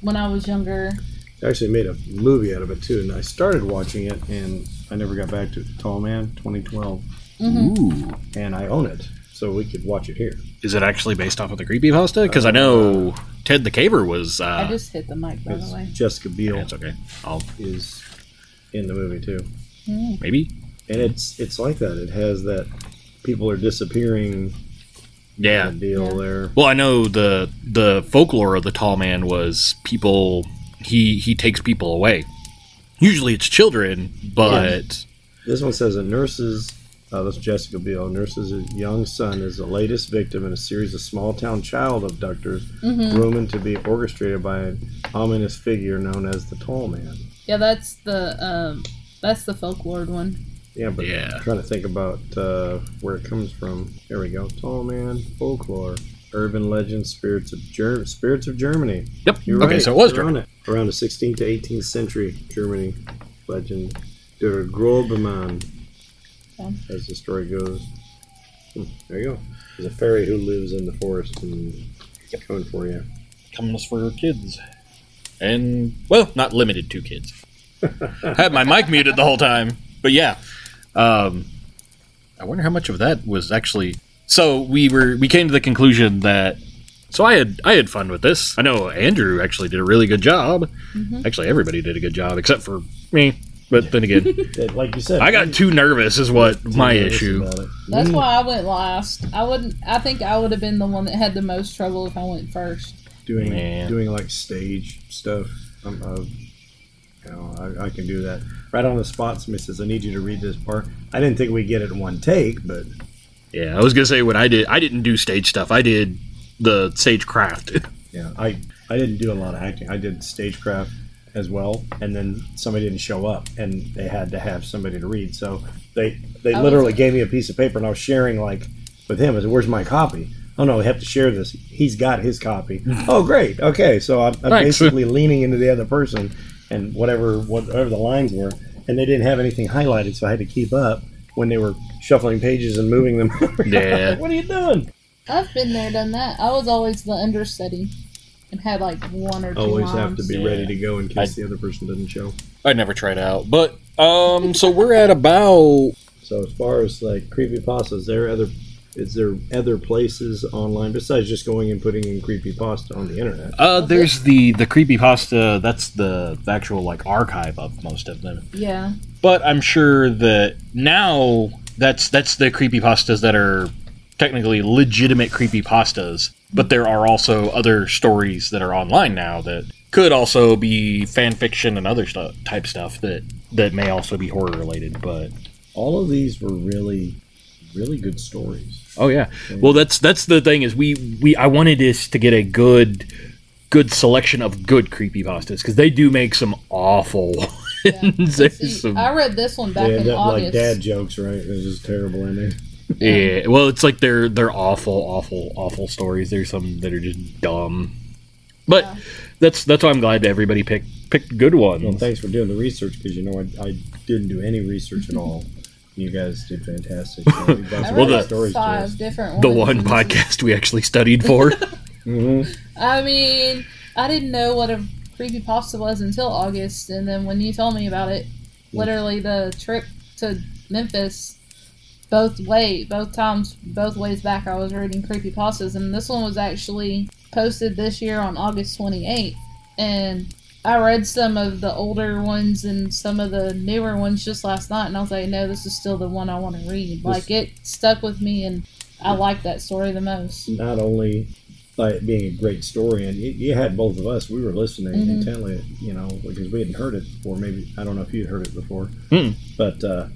D: when I was younger,
E: They actually made a movie out of it too, and I started watching it, and I never got back to it. Tall Man, 2012,
C: Ooh,
E: and I own it, so we could watch it here.
C: is it actually based off of the creepypasta? Because I know Ted the Caver was.
D: I
C: Uh,
D: just hit the mic, by
E: It's
D: the way.
E: Jessica Biel
C: yeah, it's okay. I'll
E: is in the movie too,
C: maybe.
E: and it's it's like that. It has that people are disappearing
C: Yeah.
E: kinda deal
D: Yeah.
E: there.
C: Well, I know the the folklore of the tall man was people he he takes people away. Usually it's children, but
E: This one says a nurse's. Uh, that's Jessica Biel. Nurse's young son is the latest victim in a series of small town child abductors,
D: hmm
E: rumored to be orchestrated by an ominous figure known as the Tall Man.
D: Yeah, that's the um, that's the folklore one.
E: Yeah, but
C: Yeah.
E: I'm trying to think about uh, where it comes from. Here we go. Tall Man, folklore, urban legends, spirits of Ger- spirits of Germany.
C: yep.
E: You're
C: okay,
E: right.
C: so it was
E: You're
C: German.
E: Around the 16th to 18th century Germany legend. Der Grobemann,
D: Okay.
E: as the story goes. Hmm, there you go. There's a fairy who lives in the forest and coming for you.
C: Comes for your kids. And well, not limited to kids. I had my mic muted the whole time. But yeah. Um I wonder how much of that was actually So we were we came to the conclusion that so I had I had fun with this. I know Andrew actually did a really good job.
D: Mhm.
C: Actually everybody did a good job except for me. But then again,
E: Like you said,
C: I got too nervous is what my issue.
D: That's
E: Mm.
D: why I went last. I wouldn't. I think I would have been the one that had the most trouble if I went first.
E: doing
C: Man.
E: doing like stage stuff. I'm, uh, you know, I, I can do that right on the spot. Somebody says, "I need you to read this part." I didn't think we'd get it in one take, but
C: Yeah, I was gonna say what I did. I didn't do stage stuff. I did the stage craft.
E: yeah, I I didn't do a lot of acting. I did stagecraft as well, and then somebody didn't show up, and they had to have somebody to read. So they they
D: I
E: literally
D: was-
E: gave me a piece of paper, and I was sharing like with him. I said, "Where's my copy?" Oh no, we have to share this. He's got his copy. oh great, okay. So I'm, I'm basically leaning into the other person, and whatever whatever the lines were, and they didn't have anything highlighted, so I had to keep up when they were shuffling pages and moving them.
C: Yeah.
E: what are you doing?
D: I've been there, done that. I was always the understudy, and had like one or two
E: Always
D: lines.
E: have to be
C: Yeah.
E: ready to go in case
C: I-
E: the other person doesn't show.
C: I never tried out, but um, so we're at about
E: So as far as like creepypasta, is there other is there other places online besides just going and putting in creepy pasta on the internet?
C: uh, there's the the creepy pasta. That's the, the actual like archive of most of them.
D: Yeah.
C: But I'm sure that now that's that's the creepy pastas that are technically legitimate creepy pastas. But there are also other stories that are online now that could also be fan fiction and other stuff type stuff that that may also be horror related. But
E: All of these were really, really good stories.
C: Oh yeah. Well, that's that's the thing is we we I wanted this to get a good good selection of good creepy pastas because they do make some awful.
D: yeah.
C: ones.
D: See,
C: some-
D: I read this one back
E: they
D: in
E: end up like dad jokes, right? It's just terrible ending.
C: Yeah. Well, it's like they're they're awful, awful, awful stories. There's some that are just dumb. But
D: Yeah.
C: that's that's why I'm glad that everybody picked picked good ones.
E: Well, thanks for doing the research because you know I, I didn't do any research at all. You guys did fantastic. So you brought
D: I
E: some
C: Well, the-
D: like
E: stories to
D: five different
C: the one podcast we actually studied for.
E: Mhm.
D: I mean, I didn't know what a creepy pasta was until August, and then when you told me about it, literally the trip to Memphis, both way, both times, both ways back, I was reading creepy pastas, and this one was actually posted this year on August 28th, and I read some of the older ones and some of the newer ones just last night, and I was like, no, this is still the one I want to read. Like it stuck with me, and I like that story the most.
E: Not only by it being a great story, and you, you had both of us. We were listening
D: Mhm.
E: intently, you know, because we hadn't heard it before. Maybe I don't know if you'd heard it before,
C: Hmm.
E: but uh,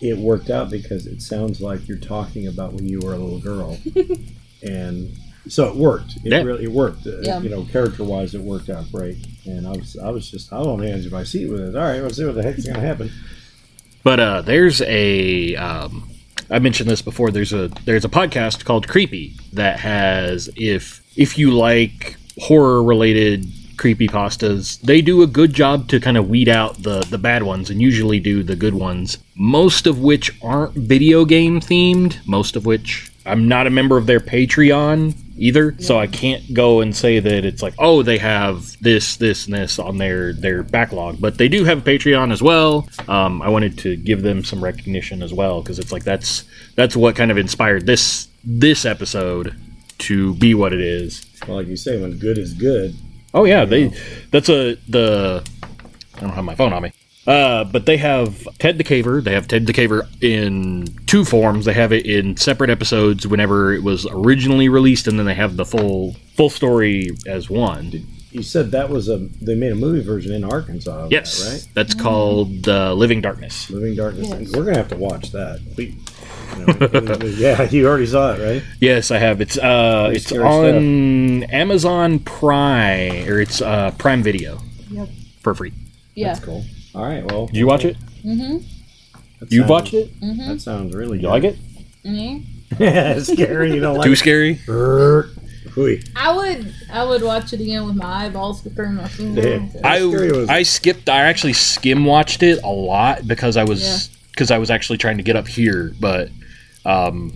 E: it worked out because it sounds like you're talking about when you were a little girl, and so it worked. It
C: Yeah.
E: really it worked. Uh,
D: Yeah.
E: You know, character wise, it worked out great. And I was I was just I was on the edge of my seat with it. All right, let's see what the heck's gonna happen.
C: But uh, there's a um, I mentioned this before. There's a there's a podcast called Creepy that has if if you like horror related creepy pastas, they do a good job to kind of weed out the the bad ones and usually do the good ones. Most of which aren't video game themed. Most of which I'm not a member of their Patreon either, so I can't go and say that it's like, oh, they have this, this, and this on their their backlog. But they do have a Patreon as well. Um, I wanted to give them some recognition as well because it's like that's that's what kind of inspired this this episode to be what it is.
E: Well, like you say, when good is good,
C: Oh yeah, they that's a the I don't have my phone on me. Uh, but they have Ted the Caver. They have Ted the Caver in two forms. They have it in separate episodes whenever it was originally released, and then they have the full full story as one.
E: You said that was a they made a movie version in Arkansas. Of
C: Yes,
E: that, right?
C: that's called uh, Living Darkness.
E: Living Darkness.
D: Yes.
E: We're gonna have to watch that. We, you know, yeah, you already saw it, right?
C: Yes, I have. It's uh, it's
E: scary
C: on Amazon Prime or it's uh, Prime Video
D: Yep.
C: for free.
D: Yeah.
E: That's cool. All right. Well,
C: Did you watch it?
D: Mm-hmm.
C: You
E: sounds-
C: watched it?
D: Mm-hmm.
E: That sounds really.
C: You like it?
D: hmm
E: yeah, scary. You don't like
C: Too
E: it.
C: scary?
D: I would I would watch it again with my eyeballs comparing my
E: Yeah.
C: I I skipped. I actually skim watched it a lot because I was because I was actually trying to get up here, but um,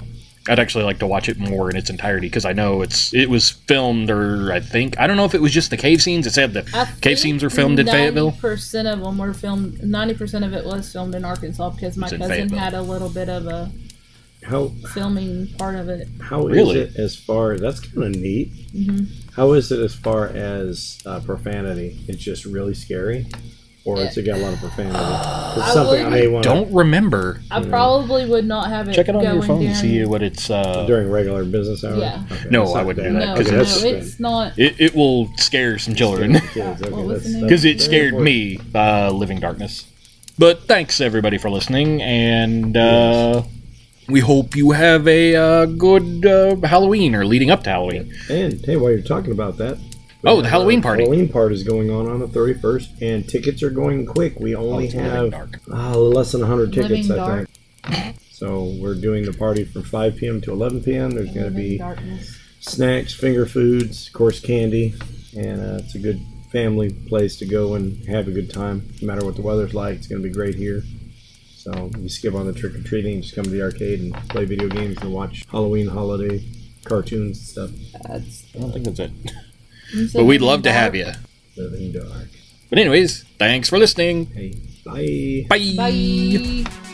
C: I'd actually like to watch it more in its entirety because I know it's it was filmed or I think I don't know if it was just the cave scenes. It said the cave scenes were filmed in Fayetteville.
D: percent of them were filmed. Ninety percent of it was filmed in Arkansas because my cousin had a little bit of a
E: How
D: filming part of it.
E: how is
C: Really?
E: it as far? That's kind of neat.
D: hmm
E: How is it as far as uh, profanity? It's just really scary, or it's it got a lot of profanity? It's
D: I
E: something I
D: would-
E: may want
C: Don't remember.
D: I probably would not have it.
C: Check it on your phone to
D: during-
C: see what it's. Uh,
E: during regular business hours.
D: Yeah.
E: Okay,
C: No, I wouldn't do that, because
D: no,
E: that's
D: it's not.
C: it, it will scare some children.
E: Kids, okay,
D: What was
E: that's-
D: the name?
E: that's
C: because it scared
E: important.
C: me uh, living darkness but thanks everybody for listening and uh, we hope you have a uh, good uh, halloween or leading up to halloween
E: And hey, while you're talking about that, we
C: Oh, the
E: have
C: Halloween
E: our
C: party.
E: Halloween party is going on on the 31st, and tickets are going quick. We only
C: Oh,
E: have uh, less than 100 tickets,
D: Living
E: I
D: Dark.
E: think. So we're doing the party from 5 p.m. to 11 p.m. There's going to be
D: darkness.
E: snacks, finger foods, of course, candy, and uh, it's a good family place to go and have a good time. No matter what the weather's like, it's going to be great here. So you skip on the trick or treating, just come to the arcade and play video games and watch Halloween holiday cartoons and stuff.
D: That's,
C: i don't think that's it
D: you said
C: but we'd
D: Living
C: love to have you
E: Living dark.
C: but anyways thanks for listening
E: Hey, bye.
C: bye.
D: Bye.